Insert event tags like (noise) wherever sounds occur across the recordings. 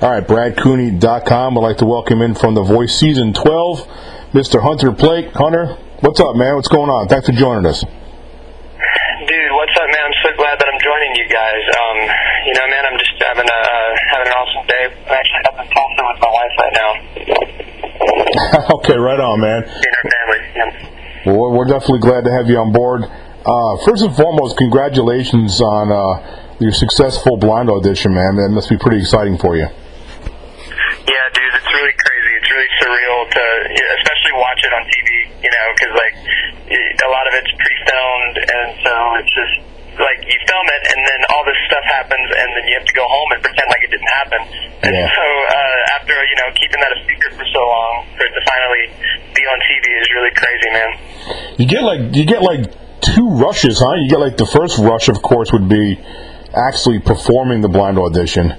All right, BradCooney.com. I'd like to welcome in from The Voice Season 12, Mr. Hunter Blake. Hunter, what's up, man? What's going on? Thanks for joining us. Dude, what's up, man? I'm so glad that I'm joining you guys. Um, you know, man, I'm just having a uh, having an awesome day. I'm actually up in Tulsa with my wife right now. (laughs) okay, right on, man. Seeing our family. Yeah. Well, we're- we're definitely glad to have you on board. Uh, first and foremost, congratulations on uh, your successful blind audition, man. That must be pretty exciting for you. Yeah, dude, it's really crazy. It's really surreal to, especially watch it on TV. You know, because like a lot of it's pre-filmed, and so it's just like you film it, and then all this stuff happens, and then you have to go home and pretend like it didn't happen. And Yeah. so uh, after you know keeping that a secret for so long, for it to finally be on TV is really crazy, man. You get like you get like two rushes, huh? You get like the first rush, of course, would be actually performing the blind audition,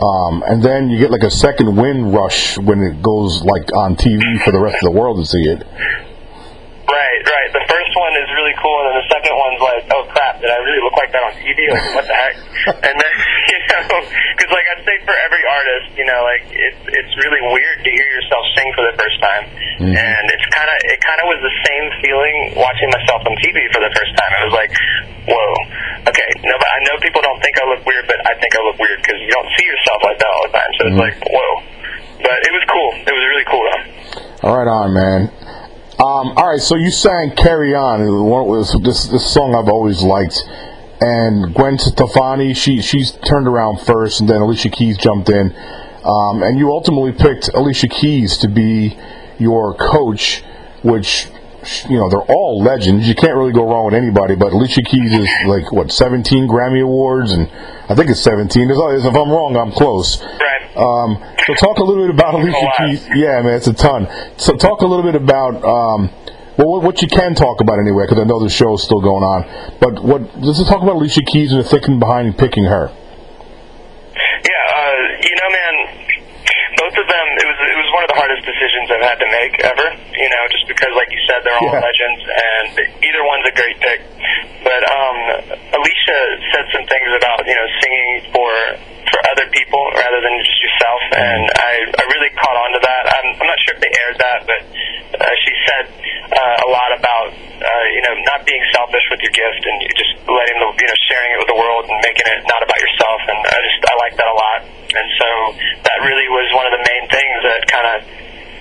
um, and then you get like a second wind rush when it goes like on TV for the rest of the world to see it. Right, right. The first one is really cool, and then the second one's like, oh crap, did I really look like that on TV? Like, what the heck? (laughs) and then, (laughs) you know, because like I'd say for every artist, you know, like it's it's really weird to hear yourself sing for the first time, and it's kind of it kind of was the same feeling watching myself on TV for the first time. It was like, whoa, okay, no, but I know people don't think I look weird, but I think I look weird because you don't see yourself like that all the time. So it's like, whoa. But it was cool. It was really cool though. All right, on man. Um, all right, so you sang "Carry On." This this song I've always liked, and Gwen Stefani she she's turned around first, and then Alicia Keys jumped in, um, and you ultimately picked Alicia Keys to be your coach, which you know they're all legends. You can't really go wrong with anybody, but Alicia Keys is like what 17 Grammy awards, and I think it's 17. If I'm wrong, I'm close. Right. Um, so talk a little bit about Alicia. Keys. Yeah, man, it's a ton. So talk a little bit about um, well, what, what you can talk about anyway, because I know the show is still going on. But what let's just talk about Alicia Keys and the thinking behind picking her. Yeah, uh, you know, man, both of them. It was it was one of the hardest decisions I've had to make ever. You know, just because, like you said, they're all Yeah. legends, and either one's a great pick. But um, Alicia said some things about you know singing for for other people rather than just yourself, and I I really caught on to that. I'm I'm not sure if they aired that, but uh, she said uh, a lot about uh, you know not being selfish with your gift and you just letting the you know sharing it with the world and making it not about yourself. And I just I like that a lot. And so that really was one of the main things that kind of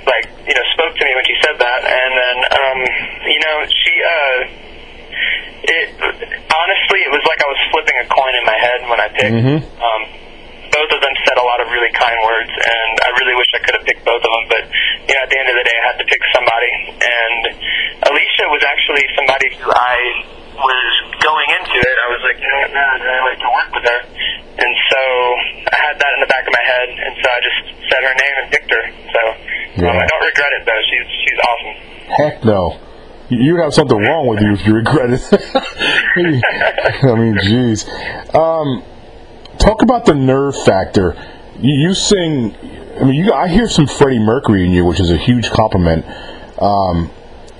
like you know spoke to me when she said that. And then um, you know she. Uh, it honestly, it was like I was flipping a coin in my I picked. Mhm. Um, both of them said a lot of really kind words, and I really wish I could have picked both of them. But you know, at the end of the day, I had to pick somebody. And Alicia was actually somebody who I was going into it. I was like, you know man, I'd really like to work with her. And so I had that in the back of my head, and so I just said her name and picked her. So um, I don't regret it though. She's she's awesome. Heck no. You you have something wrong with you if you regret it. (laughs) (laughs) I mean, jeez. Um, talk about the nerve factor. You, you sing. I mean, you, I hear some Freddie Mercury in you, which is a huge compliment. Um,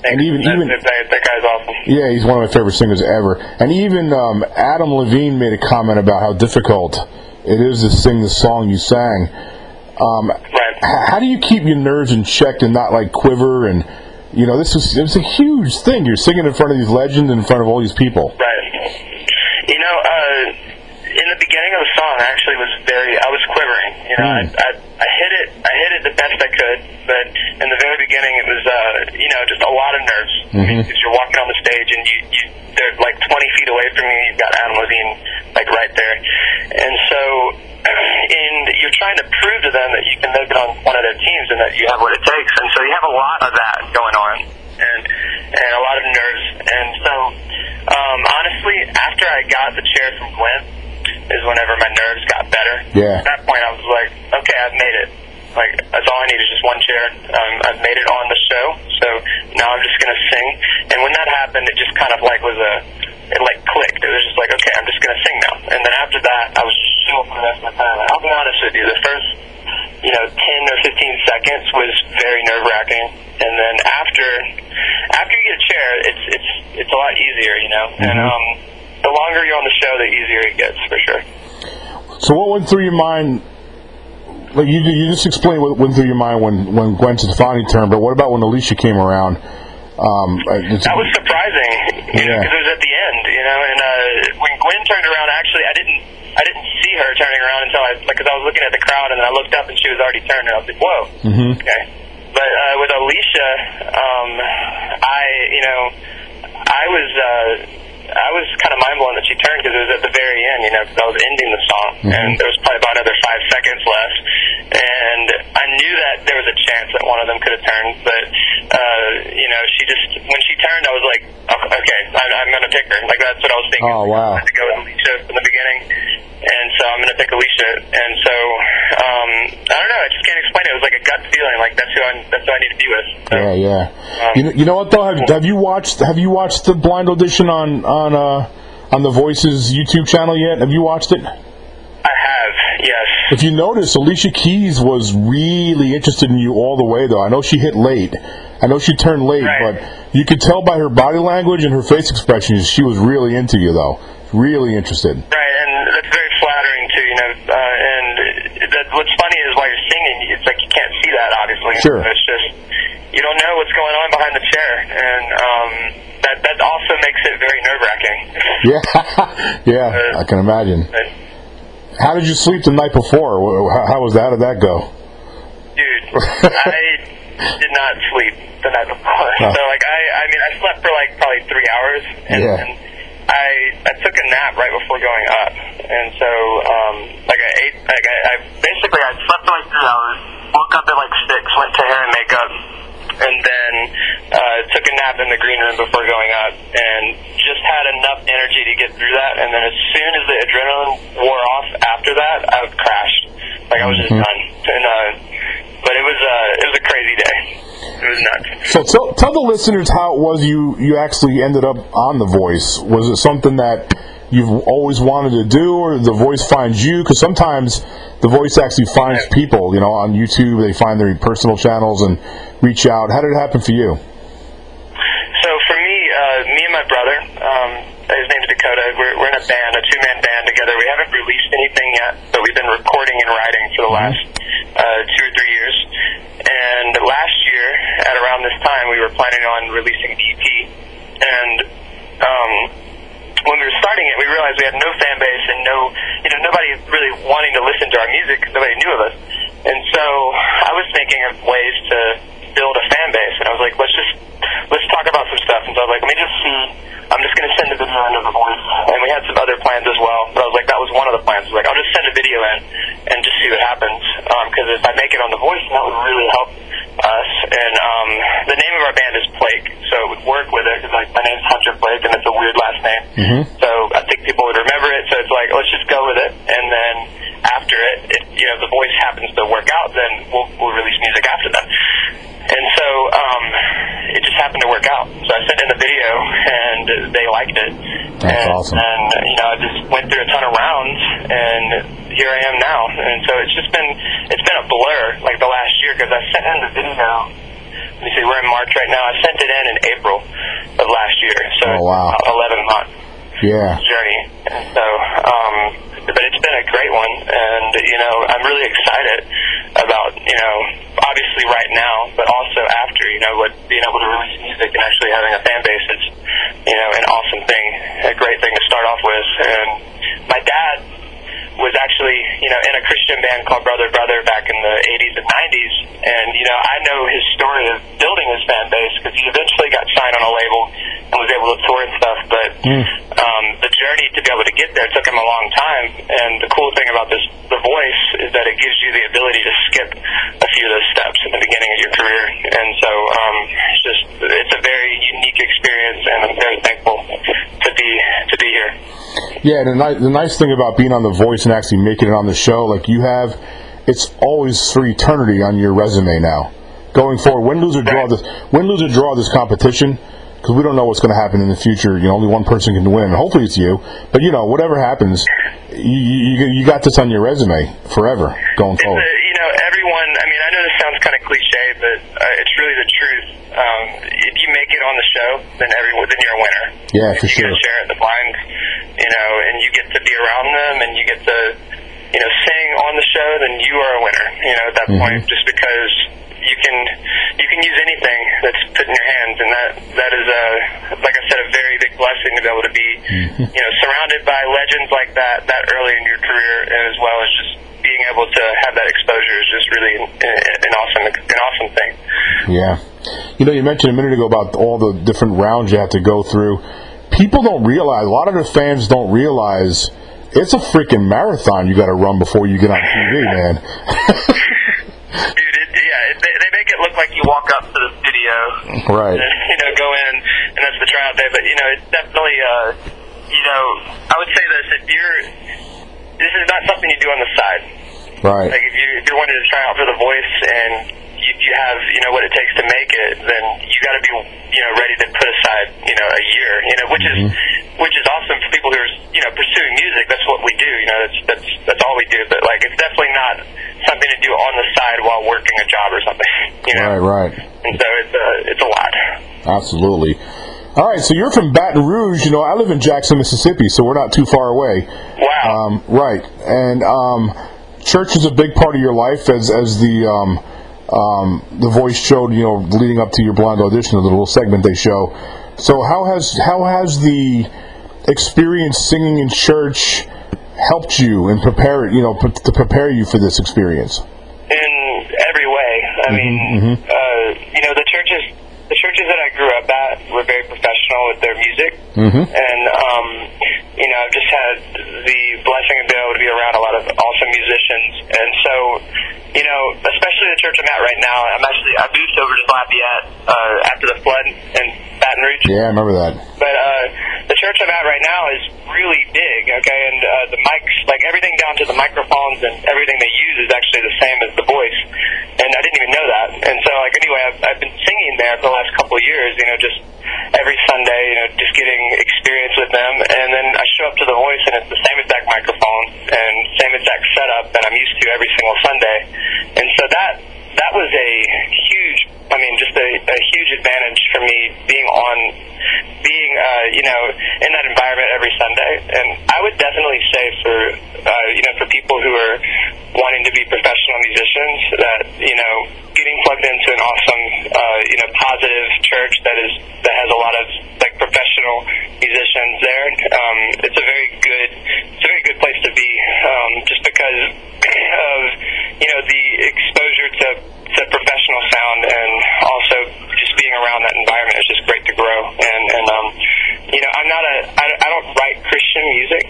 and even that, even that, that guy's awesome. yeah, he's one of my favorite singers ever. And even um, Adam Levine made a comment about how difficult it is to sing the song you sang. Um, Right. how do you keep your nerves in check and not like quiver? And you know, this is it's a huge thing. You're singing in front of these legends, in front of all these people. Right. You know, uh, in the beginning of I actually was very, I was quivering. You know, Hmm. I, I, I hit it, I hit it the best I could, but in the very beginning, it was, uh, you know, just a lot of nerves. Mhm. Because you're walking on the stage and you, you, they're like 20 feet away from you. You've got Adam Levine like right there, and so, (clears throat) and you're trying to prove to them that you can make it on one of their teams and that you have what it takes, and so you have a lot of that going on, and and a lot of nerves, and so, um, honestly, after I got the chair from Gwen, is whenever my nerves got better. Yeah. At that point, I was like, okay, I've made it. Like that's all I need is just one chair. Um, I've made it on the show, so now I'm just gonna sing. And when that happened, it just kind of like was a, it like clicked. It was just like, okay, I'm just gonna sing now. And then after that, I was just chill for the rest of my time. And I'll be honest with you, the first, you know, 10 or 15 seconds was very nerve wracking. And then after, after you get a chair, it's it's it's a lot easier, you know. And Mhm. um, the longer you're on the show, the easier it gets for sure. So, what went through your mind like you, you just explained what went through your mind when when Gwen Stefani turned, but what about when Alicia came around? Um, That was surprising, know, Yeah. because it was at the end, you know. And uh, when Gwen turned around, actually, I didn't, I didn't see her turning around until I, like, because I was looking at the crowd, and then I looked up, and she was already turned, and I was like, whoa, Mhm. okay. But uh, with Alicia, um, I, you know, I was, uh, I was kind of mind blown that she turned because it was at the very end, you know, because I was ending the song, and there was probably about another five seconds left, and I knew that there was a chance that one of them could have turned, but uh, you know, she just when she turned, I was like, "Oh, okay, I'm, I'm going to pick her. Like that's what I was thinking. Oh, wow. I had to go with Alicia from the beginning, and so I'm going to pick Alicia, and so um, I don't know, I just can't explain it. It was like a gut feeling, like that's who I that's who I need to be with. So, Yeah, yeah. You know, you know what though? Have, have you watched Have you watched the blind audition on on uh, on the Voices YouTube channel yet? Have you watched it? I have, yes. If you notice, Alicia Keys was really interested in you all the way, though. I know she hit late. I know she turned late, Right. but you could tell by her body language and her face expressions she was really into you, though. Really interested. Right, and that's very flattering too, you know. Uh, and that, what's funny is while you're singing, it's like you can't see that, obviously. Sure. It's just you don't know what's going on behind the chair, and um, that that also makes it very nerve wracking. Yeah, (laughs) yeah, I can imagine. How did you sleep the night before? How, how was that? How did that go? Dude, (laughs) I did not sleep the night before. Huh. So like I, I mean, I slept for like probably three hours, and, Yeah. and I I took a nap right before going up, and so um, like I ate, like I, I basically I slept for like three hours, woke up at like six, went to hair and makeup, and then uh, took a nap in the green room before going up, and just had enough energy to get through that, and then as soon as the adrenaline wore off after that, I crashed, like I was just done, and uh, but it was uh, it was a crazy day. It was nuts. So tell, tell the listeners how it was you, you actually ended up on The Voice. Was it something that you've always wanted to do, or The Voice finds you? Because sometimes The Voice actually finds people, you know, on YouTube. They find their personal channels and reach out. How did it happen for you? So for me, uh, me and my brother, um, his name's Dakota. We're, we're in a band, a two-man band together. We haven't released anything yet, but we've been recording and writing for the last uh, two or three years. And last year, at around this time, we were planning on releasing an EP. And um, when we were starting it, we realized we had no fan base and no, you know, nobody really wanting to listen to our music. Nobody knew of us. And so I was thinking of ways to build a fan base, and I was like, let's just let's talk about some stuff. And so I was like, let me just see. I'm just going to send a video into the voice, and we had some other plans as well. But I was like, that was one of the plans. I was like, I'll just send a video in and just see what happens. Because if I make it on the voice, that would really help us. And um, the name of our band is Blake, so it would work with it because like my name's Hunter Blake, and it's a weird last name. Mhm. So I think people would remember it. So it's like, let's just go with it, and then after it, if you know the voice happens to work out, then we'll we'll release music after that. And so um, it just happened to work out. So I sent in the video, and they liked it. That's and, awesome. And you know, I just went through a ton of rounds, and here I am now. And so it's just been it's been a blur like the last year because I sent in the video. Let me see, we're in March right now. I sent it in in April of last year, so Oh, wow. it's about 11 months Yeah. journey. And so, um, but it's been a great one, and you know, I'm really excited about you know, obviously right now, but also after you know, what being able to release music and actually having a fan base is you know an awesome thing, a great thing to start off with. And my dad was actually, you know, in a Christian band called Brother Brother back in the 80s and 90s. And, you know, I know his story of building his fan base because he eventually got signed on a label and was able to tour and stuff. But Mm. um, the journey to be able to get there took him a long time. And the cool thing about this, The Voice, is that it gives you the ability to skip a few of those steps in the beginning of your career. And so um, it's just, it's a very unique experience, and I'm very thankful to be to be here. Yeah, the, ni- the nice thing about being on The Voice and actually making it on the show, like you have, it's always for eternity on your resume now. Going forward, win, lose, or draw this, win, lose, or draw this competition, because we don't know what's going to happen in the future. You know, only one person can win. and Hopefully, it's you. But you know, whatever happens, you, you, you got this on your resume forever going It's forward. a, you know, everyone. I mean, I know this sounds kind of cliche, but uh, it's really the truth. Um, if you make it on the show, then everyone, then you're a winner. Yeah, for you sure. get to share at the blind, you know, and you get to be around them, and you get to, you know, sing on the show, then you are a winner. You know, at that mm-hmm. point, just because you can you can use anything that's put in your hands, and that that is a like I said, a very big blessing to be able to be mm-hmm. you know surrounded by legends like that that early in your career, and as well as just being able to have that exposure is just really an, an awesome an awesome thing. Yeah, you know, you mentioned a minute ago about all the different rounds you have to go through. People don't realize a lot of the fans don't realize it's a freaking marathon you got to run before you get on TV, man. (laughs) (laughs) studio, right? And, (laughs) you know, go in, and that's the tryout day. But you know, it's definitely, uh, you know, I would say this: if you're, this is not something you do on the side, right? Like if you if you're wanting to try out for the voice and you, you have you know what it takes to make it, then you got to be you know ready to put aside you know a year, you know, which mm-hmm. is which is awesome for people who are you know pursuing music. That's what we do. You know, that's that's that's all we do. But like, it's definitely not something to do on the side while working a job or something. (laughs) You know? Right, right. And so it's a uh, it's a lot. Absolutely. All right, so you're from Baton Rouge. You know, I live in Jackson, Mississippi, so we're not too far away. Wow. Um, right, and um, church is a big part of your life, as as the um, um, the voice showed. You know, leading up to your blind audition, the little segment they show. So how has how has the experience singing in church helped you and prepare you know to prepare you for this experience? In every way. I mm-hmm, mean, mm-hmm. Uh, you know, the churches the churches that I grew up at were very professional with their music, mm-hmm. and um, you know, I've just had the blessing of being able to be around a lot of awesome musicians, and so you know, especially the church I'm at right now. I'm actually I moved over to Lafayette uh, after the flood in Baton Rouge. Yeah, I remember that. But church I'm at right now is really big. Okay, and uh, the mics, like everything down to the microphones and everything they use, is actually the same as the voice. And I didn't even know that. And so, like anyway, I've, I've been singing there for the last couple of years. You know, just every Sunday. You know, just getting experience with them. And then I show up to the voice, and it's the same exact microphone and same exact setup that I'm used to every single Sunday. And so that that was a huge I mean, just a, a huge advantage for me being on, being, uh, you know, in that environment every Sunday. And I would definitely say for, uh, you know, for people who are wanting to be professional musicians, that you know, getting plugged into an awesome, uh, you know, positive church that is that has a lot of like professional musicians there. Um, it's a very good, it's a very good place to be, um, just because of you know the exposure to to professional sound and also just being around that environment is just great to grow. And and you know, I'm not a I, I don't write Christian music.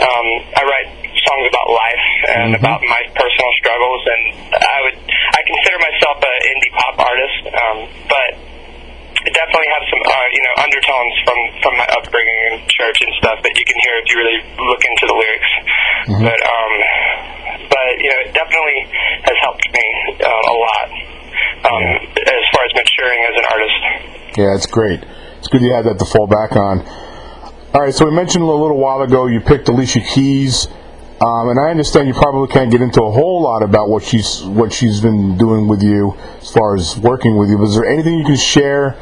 Um, I write songs about life and mm-hmm. about my personal struggles. And I would I consider myself an indie pop artist, um, but definitely have some uh, you know undertones from from my upbringing in church and stuff that you can hear if you really look into the lyrics. Mm-hmm. But um, but you know, it definitely has helped me uh, a lot um, yeah. as far as maturing as an artist. Yeah, it's great. Good you had that to fall back on. All right, so we mentioned a little while ago you picked Alicia Keys. Um, and I understand you probably can't get into a whole lot about what she's what she's been doing with you as far as working with you. But is there anything you can share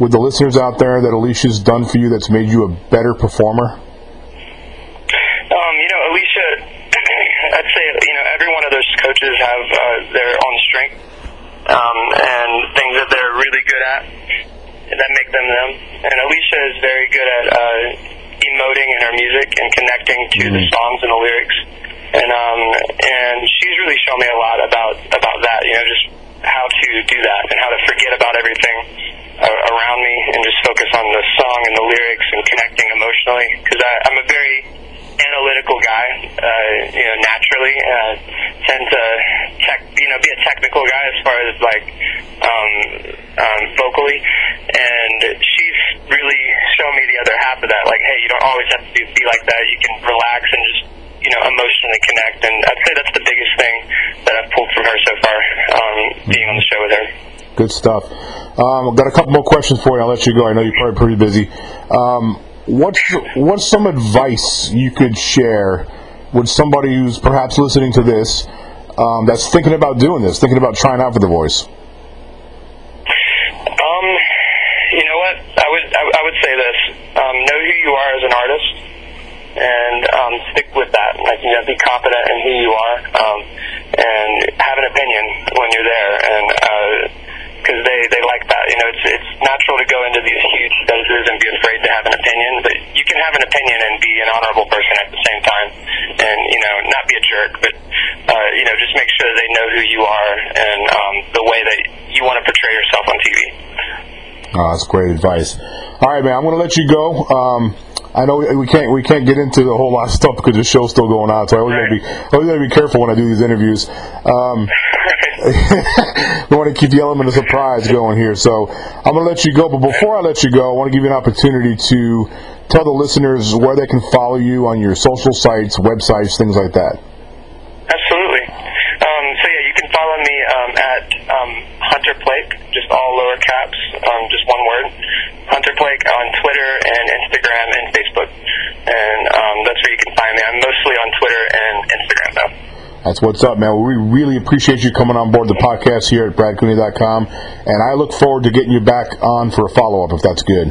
with the listeners out there that Alicia's done for you that's made you a better performer? Um, you know, Alicia, (coughs) I'd say you know every one of those coaches have uh, their own strength um, and things that they're really good at that make them them. And Alicia is very good at uh, emoting in her music and connecting to mm-hmm. the songs and the lyrics. And um, and she's really shown me a lot about about that. You know, just how to do that and how to forget about everything uh, around me and just focus on the song and the lyrics and connecting emotionally. Because I'm a very analytical guy, uh, you know, naturally. Uh, tend to tech, you know, be a technical guy as far as like um, um, vocally, and she's really shown me the other half of that. Like, hey, you don't always have to be, be like that. You can relax and just you know emotionally connect, and I'd say that's the biggest thing that I've pulled from her so far, um, being on the show with her. Good stuff. Um, I've got a couple more questions for you. I'll let you go. I know you're probably pretty busy. Um, what's what's some advice you could share with somebody who's perhaps listening to this um, that's thinking about doing this, thinking about trying out for the voice? Um, you know what? I would I, I would say this: um, know who you are as an artist, and um, stick with that. Like you know, be confident in who you are, um, and have an opinion when you're there, and because they they like that. You know, it's it's natural to go into these huge spaces and be afraid to have an opinion, but you can have an opinion and be an honorable person at the same you know, not be a jerk, but uh, you know, just make sure that they know who you are and um, the way that you want to portray yourself on TV. Oh, that's great advice. All right, man. I'm going to let you go. Um, I know we can't we can't get into a whole lot of stuff because the show's still going on. So I always Right. gotta be always gotta be careful when I do these interviews. Um, we want to keep the element of surprise going here. So I'm going to let you go. But before I let you go, I want to give you an opportunity to tell the listeners where they can follow you on your social sites, websites, things like that. Absolutely. Um, so yeah, you can follow me um, at um, Hunter Blake, just all lower caps, um, just one word. Hunter Blake on Twitter and Instagram and Facebook, and um, that's where you can find me. I'm mostly on Twitter and Instagram though. That's what's up, man. We really appreciate you coming on board the podcast here at BradCooney.com, and I look forward to getting you back on for a follow up if that's good.